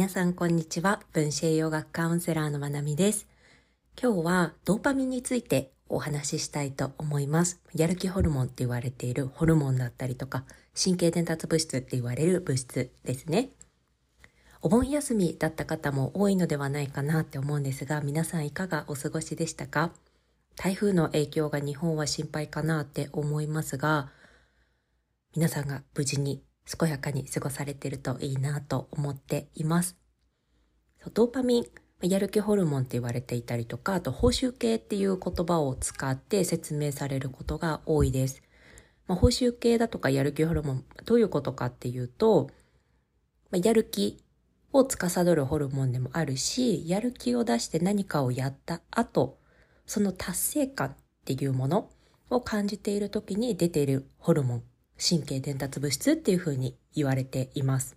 皆さんこんにちは。分子栄養学カウンセラーのまなみです。今日はドーパミンについてお話ししたいと思います。やる気ホルモンって言われているホルモンだったりとか、神経伝達物質って言われる物質ですね。お盆休みだった方も多いのではないかなって思うんですが、皆さんいかがお過ごしでしたか？台風の影響が日本は心配かなって思いますが、皆さんが無事に健やかに過ごされているといいなと思っています。ドーパミン、やる気ホルモンって言われていたりとか、あと報酬系っていう言葉を使って説明されることが多いです。まあ、報酬系だとかやる気ホルモン、どういうことかっていうと、まあ、やる気を司るホルモンでもあるし、やる気を出して何かをやった後、その達成感っていうものを感じている時に出ているホルモン神経伝達物質っていうふうに言われています。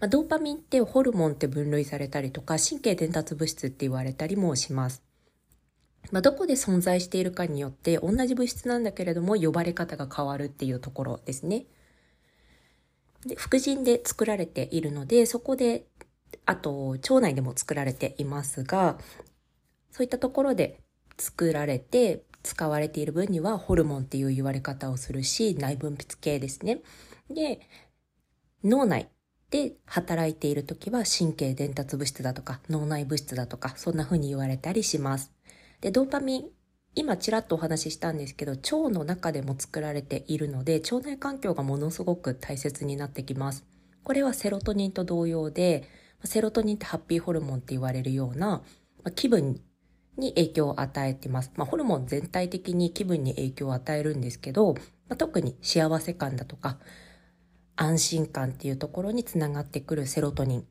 まあ、ドーパミンってホルモンって分類されたりとか神経伝達物質って言われたりもします。まあ、どこで存在しているかによって同じ物質なんだけれども呼ばれ方が変わるっていうところですね。で副腎で作られているのでそこであと腸内でも作られていますがそういったところで作られて使われている分にはホルモンっていう言われ方をするし、内分泌系ですね。で、脳内で働いている時は神経伝達物質だとか脳内物質だとかそんな風に言われたりします。で、ドーパミン、今ちらっとお話ししたんですけど、腸の中でも作られているので、腸内環境がものすごく大切になってきます。これはセロトニンと同様で、セロトニンってハッピーホルモンって言われるような気分に影響を与えてます。まあ、ホルモン全体的に気分に影響を与えるんですけど、まあ、特に幸せ感だとか、安心感っていうところにつながってくるセロトニン。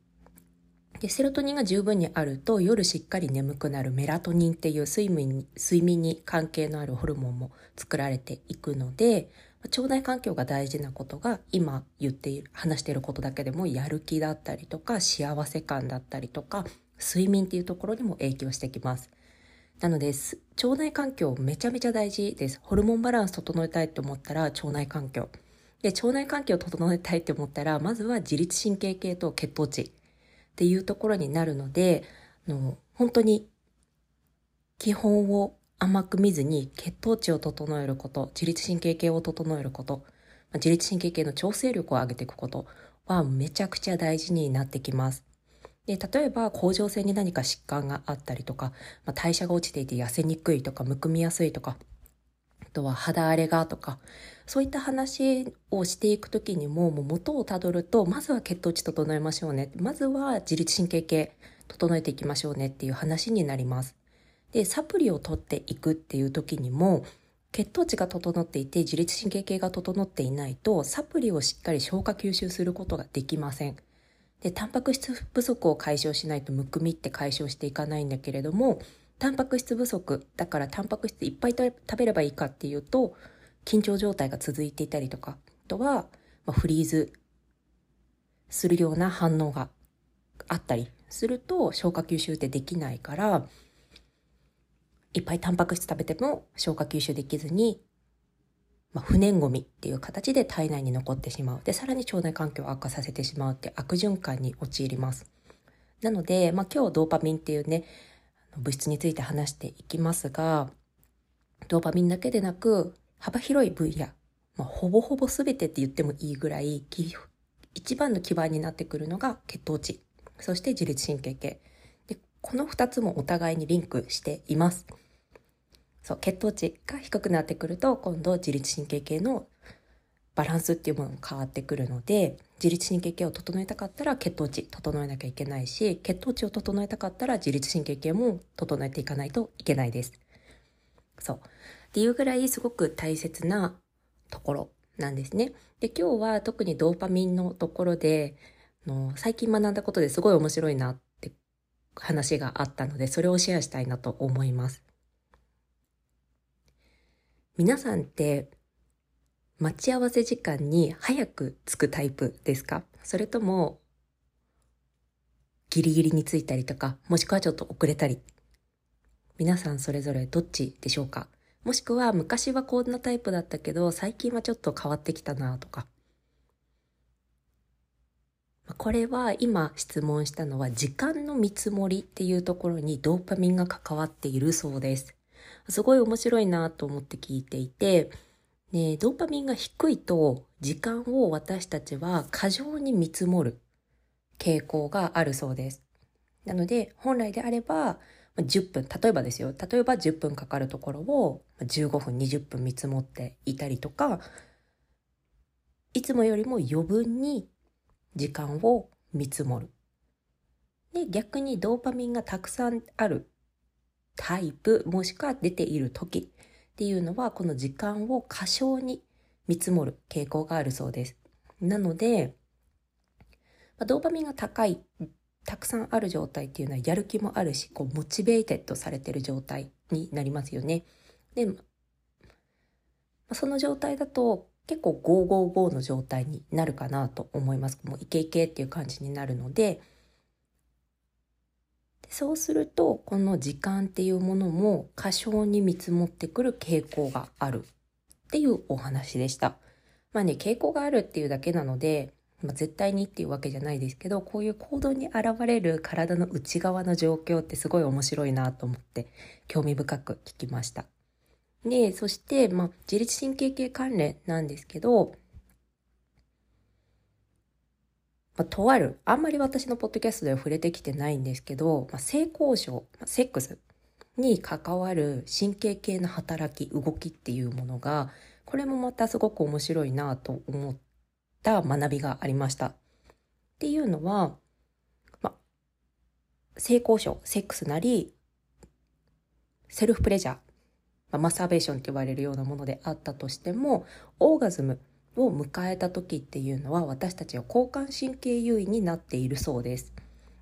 で、セロトニンが十分にあると夜しっかり眠くなるメラトニンっていう睡眠に睡眠に関係のあるホルモンも作られていくので、腸内環境が大事なことが今言っている、話していることだけでもやる気だったりとか幸せ感だったりとか睡眠っていうところにも影響してきます。なのです、腸内環境めちゃめちゃ大事です。ホルモンバランス整えたいと思ったら腸内環境。で、腸内環境を整えたいと思ったら、まずは自律神経系と血糖値っていうところになるので、あの本当に基本を甘く見ずに血糖値を整えること、自律神経系を整えること、自律神経系の調整力を上げていくことはめちゃくちゃ大事になってきます。で、例えば、甲状腺に何か疾患があったりとか、まあ、代謝が落ちていて痩せにくいとか、むくみやすいとか、あとは肌荒れがとか、そういった話をしていくときにも、もう元をたどると、まずは血糖値整えましょうね。まずは自律神経系整えていきましょうねっていう話になります。で、サプリを取っていくっていう時にも、血糖値が整っていて自律神経系が整っていないと、サプリをしっかり消化吸収することができません。で、タンパク質不足を解消しないとむくみって解消していかないんだけれども、タンパク質不足、だからタンパク質いっぱい食べればいいかっていうと、緊張状態が続いていたりとか、あとは、まあ、フリーズするような反応があったりすると消化吸収ってできないから、いっぱいタンパク質食べても消化吸収できずにまあ、不燃ごみっていう形で体内に残ってしまう。で、さらに腸内環境を悪化させてしまうって悪循環に陥ります。なので、まあ、今日ドーパミンっていうね、物質について話していきますが、ドーパミンだけでなく、幅広い分野、まあ、ほぼほぼ全てって言ってもいいぐらい、一番の基盤になってくるのが血糖値、そして自律神経系。でこの二つもお互いにリンクしています。そう血糖値が低くなってくると今度自律神経系のバランスっていうものも変わってくるので自律神経系を整えたかったら血糖値整えなきゃいけないし血糖値を整えたかったら自律神経系も整えていかないといけないです。そう。っていうぐらいすごく大切なところなんですね。で、今日は特にドーパミンのところで、の最近学んだことですごい面白いなって話があったので、それをシェアしたいなと思います。皆さんって待ち合わせ時間に早く着くタイプですか？それともギリギリに着いたりとか、もしくはちょっと遅れたり？皆さんそれぞれどっちでしょうか？もしくは昔はこんなタイプだったけど、最近はちょっと変わってきたなとか。これは今質問したのは時間の見積もりっていうところにドーパミンが関わっているそうです。すごい面白いなと思って聞いていて、ね、ドーパミンが低いと時間を私たちは過剰に見積もる傾向があるそうです。なので本来であれば10分、例えばですよ、例えば10分かかるところを15分、20分見積もっていたりとか、いつもよりも余分に時間を見積もる。で、逆にドーパミンがたくさんあるタイプ、もしくは出ている時っていうのは、この時間を過小に見積もる傾向があるそうです。なので、ドーパミンが高い、たくさんある状態っていうのはやる気もあるし、こう、モチベーテッドされてる状態になりますよね。で、その状態だと結構555の状態になるかなと思います。もうイケイケっていう感じになるので、そうすると、この時間っていうものも過小に見積もってくる傾向があるっていうお話でした。まあね、傾向があるっていうだけなので、まあ、絶対にっていうわけじゃないですけど、こういう行動に現れる体の内側の状況ってすごい面白いなと思って興味深く聞きました。で、そして、まあ、自律神経系関連なんですけど、まあ、とある、あんまり私のポッドキャストでは触れてきてないんですけど、まあ、性交渉、まあ、セックスに関わる神経系の働き、動きっていうものが、これもまたすごく面白いなと思った学びがありました。っていうのは、まあ、性交渉、セックスなり、セルフプレジャー、まあ、マスターベーションって言われるようなものであったとしても、オーガズムを迎えた時っていうのは私たちは交感神経優位になっているそうです。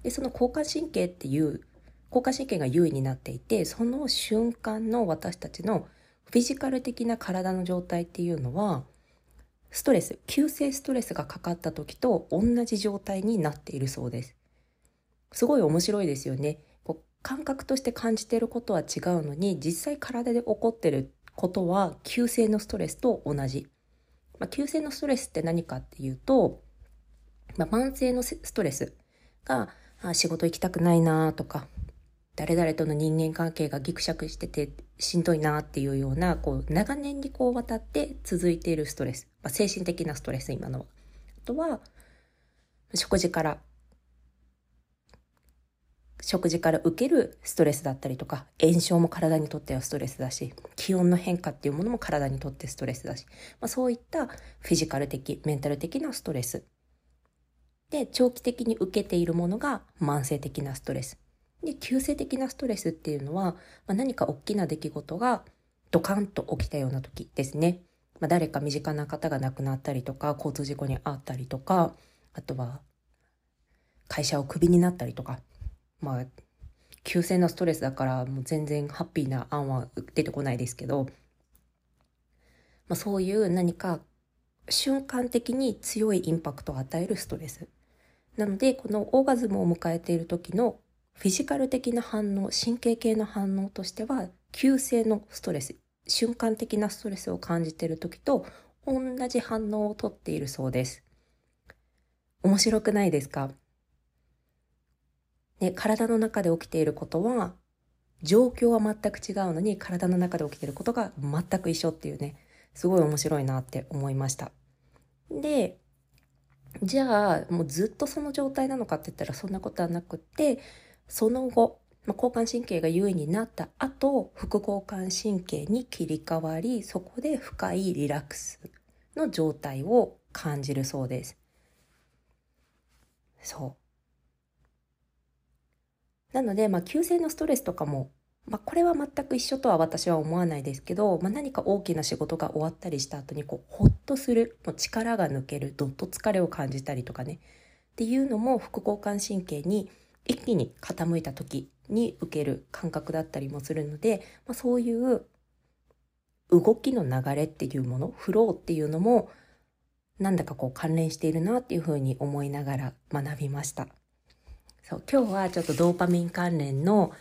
で、その交感神経っていう、交感神経が優位になっていて、その瞬間の私たちのフィジカル的な体の状態っていうのは、ストレス、急性ストレスがかかった時と同じ状態になっているそうです。すごい面白いですよねこう。感覚として感じていることは違うのに実際体で起こってることは急性のストレスと同じ。まあ、急性のストレスって何かっていうと、まあ、慢性のストレスがあ仕事行きたくないなとか誰々との人間関係がギクシャクしててしんどいなっていうようなこう長年にこう渡って続いているストレス、まあ、精神的なストレス今のは。あとは食事から食事から受けるストレスだったりとか、炎症も体にとってはストレスだし、気温の変化っていうものも体にとってストレスだし、まあ、そういったフィジカル的、メンタル的なストレス。で、長期的に受けているものが慢性的なストレス。で、急性的なストレスっていうのは、まあ、何か大きな出来事がドカンと起きたような時ですね。まあ、誰か身近な方が亡くなったりとか、交通事故に遭ったりとか、あとは会社をクビになったりとか、まあ、急性のストレスだからもう全然ハッピーな案は出てこないですけど、まあ、そういう何か瞬間的に強いインパクトを与えるストレス。なので、このオーガズムを迎えている時のフィジカル的な反応、神経系の反応としては、急性のストレス、瞬間的なストレスを感じている時と同じ反応をとっているそうです。面白くないですか？ね、体の中で起きていることは、状況は全く違うのに、体の中で起きていることが全く一緒っていうね、すごい面白いなって思いました。で、じゃあ、もうずっとその状態なのかって言ったらそんなことはなくって、その後、まあ、交感神経が優位になった後、副交感神経に切り替わり、そこで深いリラックスの状態を感じるそうです。そう。なので、まあ、急性のストレスとかも、まあ、これは全く一緒とは私は思わないですけど、まあ、何か大きな仕事が終わったりした後にこうほっとするもう力が抜けるどっと疲れを感じたりとかねっていうのも副交感神経に一気に傾いた時に受ける感覚だったりもするので、まあ、そういう動きの流れっていうものフローっていうのもなんだかこう関連しているなっていうふうに思いながら学びました。そう今日はちょっとドーパミン関連の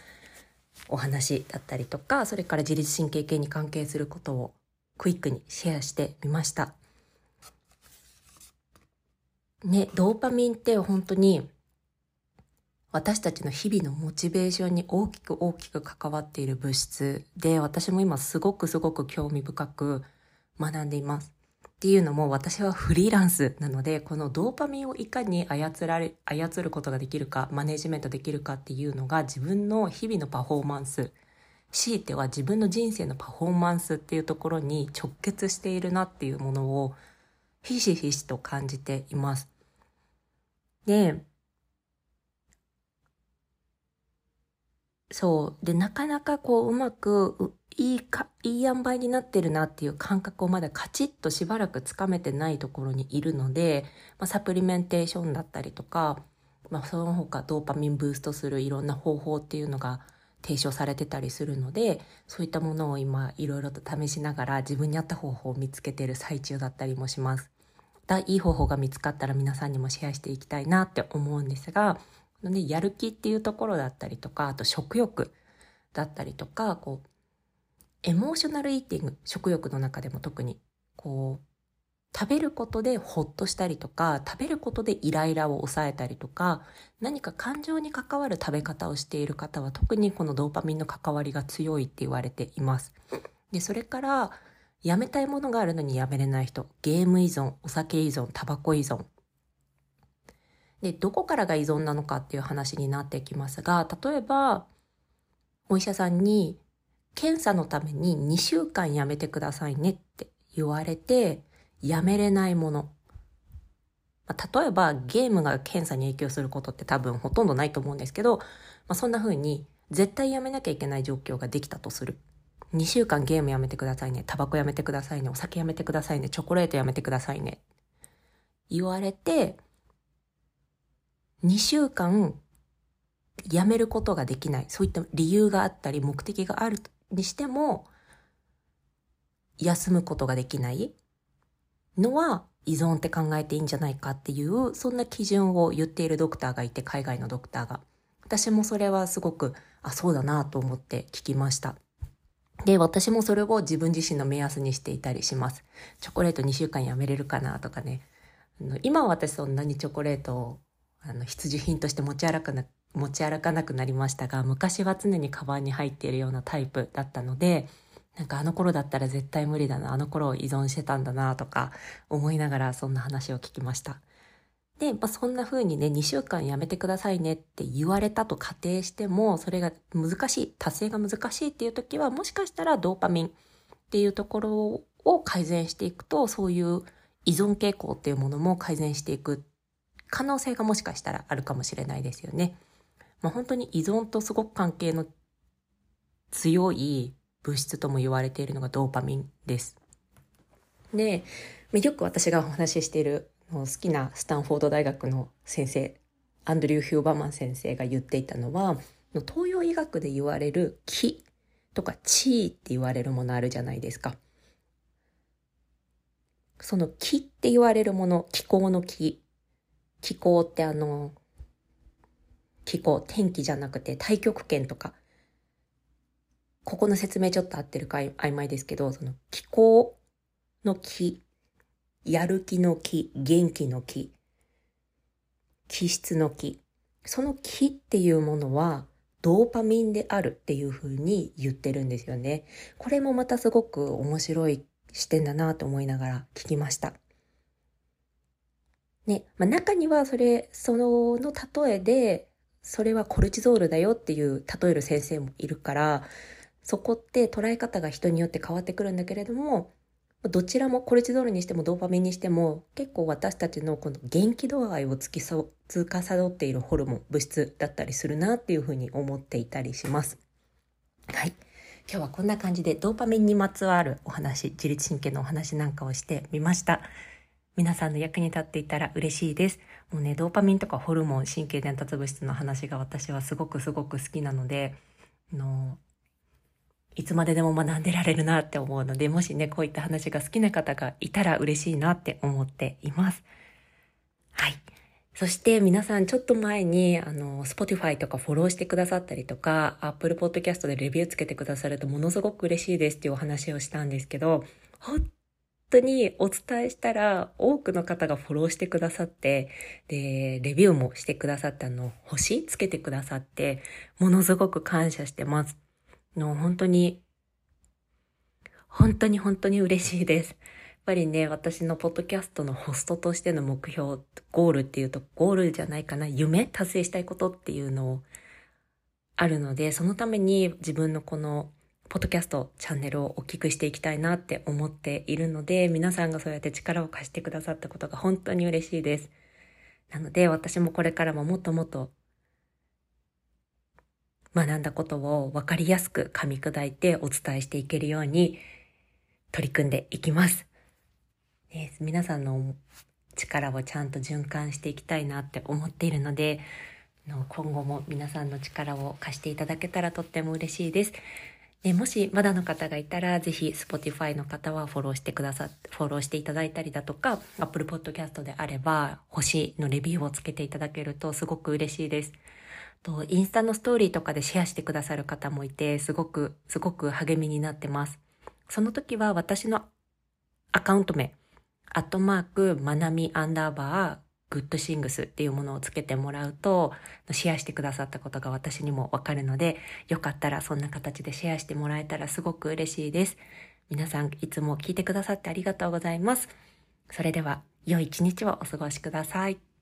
お話だったりとかそれから自律神経系に関係することをクイックにシェアしてみましたね、ドーパミンって本当に私たちの日々のモチベーションに大きく大きく関わっている物質で、私も今すごくすごく興味深く学んでいます。っていうのも私はフリーランスなので、このドーパミンをいかに操られ、操ることができるか、マネジメントできるかっていうのが自分の日々のパフォーマンス、強いては自分の人生のパフォーマンスっていうところに直結しているなっていうものをひしひしと感じています。で、そう。で、なかなかこう、うまく、いいか、いい塩梅になってるなっていう感覚をまだカチッとしばらくつかめてないところにいるので、まあ、サプリメンテーションだったりとか、まあ、その他ドーパミンブーストするいろんな方法っていうのが提唱されてたりするので、そういったものを今いろいろと試しながら自分に合った方法を見つけてる最中だったりもします。だいい方法が見つかったら皆さんにもシェアしていきたいなって思うんですが、ね、やる気っていうところだったりとか、あと食欲だったりとか、こう、エモーショナルイーティング、食欲の中でも特に、こう、食べることでホッとしたりとか、食べることでイライラを抑えたりとか、何か感情に関わる食べ方をしている方は特にこのドーパミンの関わりが強いって言われています。で、それから、やめたいものがあるのにやめれない人、ゲーム依存、お酒依存、タバコ依存、で、どこからが依存なのかっていう話になってきますが、例えば、お医者さんに、検査のために2週間やめてくださいねって言われて、やめれないもの。まあ、例えば、ゲームが検査に影響することって多分ほとんどないと思うんですけど、まあ、そんな風に、絶対やめなきゃいけない状況ができたとする。2週間ゲームやめてくださいね。タバコやめてくださいね。お酒やめてくださいね。チョコレートやめてくださいね。言われて、2週間やめることができない。そういった理由があったり、目的があるにしても、休むことができないのは依存って考えていいんじゃないかっていう、そんな基準を言っているドクターがいて、海外のドクターが。私もそれはすごく、あ、そうだなと思って聞きました。で、私もそれを自分自身の目安にしていたりします。チョコレート2週間やめれるかなとかね。今は私そんなにチョコレートをあの必需品として持ち歩かな持ち歩かなくなりましたが昔は常にカバンに入っているようなタイプだったのでなんかあの頃だったら絶対無理だなあの頃依存してたんだなとか思いながらそんな話を聞きました。で、まあ、そんな風にね、2週間やめてくださいねって言われたと仮定しても、それが難しい、達成が難しいっていう時は、もしかしたらドーパミンっていうところを改善していくと、そういう依存傾向っていうものも改善していく可能性がもしかしたらあるかもしれないですよね。まあ、本当に依存とすごく関係の強い物質とも言われているのがドーパミンです。で、よく私がお話ししている好きなスタンフォード大学の先生、アンドリュー・ヒューバーマン先生が言っていたのは、東洋医学で言われる気とか地位って言われるものあるじゃないですか。その気って言われるもの、気候の気気候ってあの、気候、天気じゃなくて太極拳とか、ここの説明ちょっと合ってるか曖昧ですけど、その気候の気、やる気の気、元気の気、気質の気。その気っていうものはドーパミンであるっていうふうに言ってるんですよね。これもまたすごく面白い視点だなと思いながら聞きました。ね、まあ、中にはそれ、その例えで、それはコルチゾールだよっていう例える先生もいるから、そこって捉え方が人によって変わってくるんだけれども、どちらもコルチゾールにしてもドーパミンにしても結構私たちのこの元気度合いをつきそ通過さどっているホルモン物質だったりするなっていうふうに思っていたりします。はい。今日はこんな感じでドーパミンにまつわるお話、自律神経のお話なんかをしてみました。皆さんの役に立っていたら嬉しいです。もうね、ドーパミンとかホルモン、神経伝達物質の話が私はすごくすごく好きなので、あの、いつまででも学んでられるなって思うので、もしね、こういった話が好きな方がいたら嬉しいなって思っています。はい。そして皆さんちょっと前に、あの、Spotify とかフォローしてくださったりとか、Apple Podcast でレビューつけてくださるとものすごく嬉しいですっていうお話をしたんですけど、本当にお伝えしたら多くの方がフォローしてくださって、で、レビューもしてくださったの、星つけてくださって、ものすごく感謝してます。の、本当に、本当に本当に嬉しいです。やっぱりね、私のポッドキャストのホストとしての目標、ゴールっていうと、ゴールじゃないかな、夢達成したいことっていうのをあるので、そのために自分のこのポッドキャストチャンネルを大きくしていきたいなって思っているので、皆さんがそうやって力を貸してくださったことが本当に嬉しいです。なので、私もこれからももっともっと学んだことを分かりやすく噛み砕いてお伝えしていけるように取り組んでいきます。皆さんの力をちゃんと循環していきたいなって思っているので、今後も皆さんの力を貸していただけたらとっても嬉しいです。でもしまだの方がいたら、ぜひ Spotify の方はフォローしてくださフォローしていただいたりだとか、Apple Podcast であれば、星のレビューをつけていただけるとすごく嬉しいです。と、インスタのストーリーとかでシェアしてくださる方もいて、すごく、すごく励みになってます。その時は私のアカウント名、アットマーク、まなみアンダーバー、グッドシングスっていうものをつけてもらうと、シェアしてくださったことが私にもわかるので、よかったらそんな形でシェアしてもらえたらすごく嬉しいです。皆さんいつも聞いてくださってありがとうございます。それでは、良い一日をお過ごしください。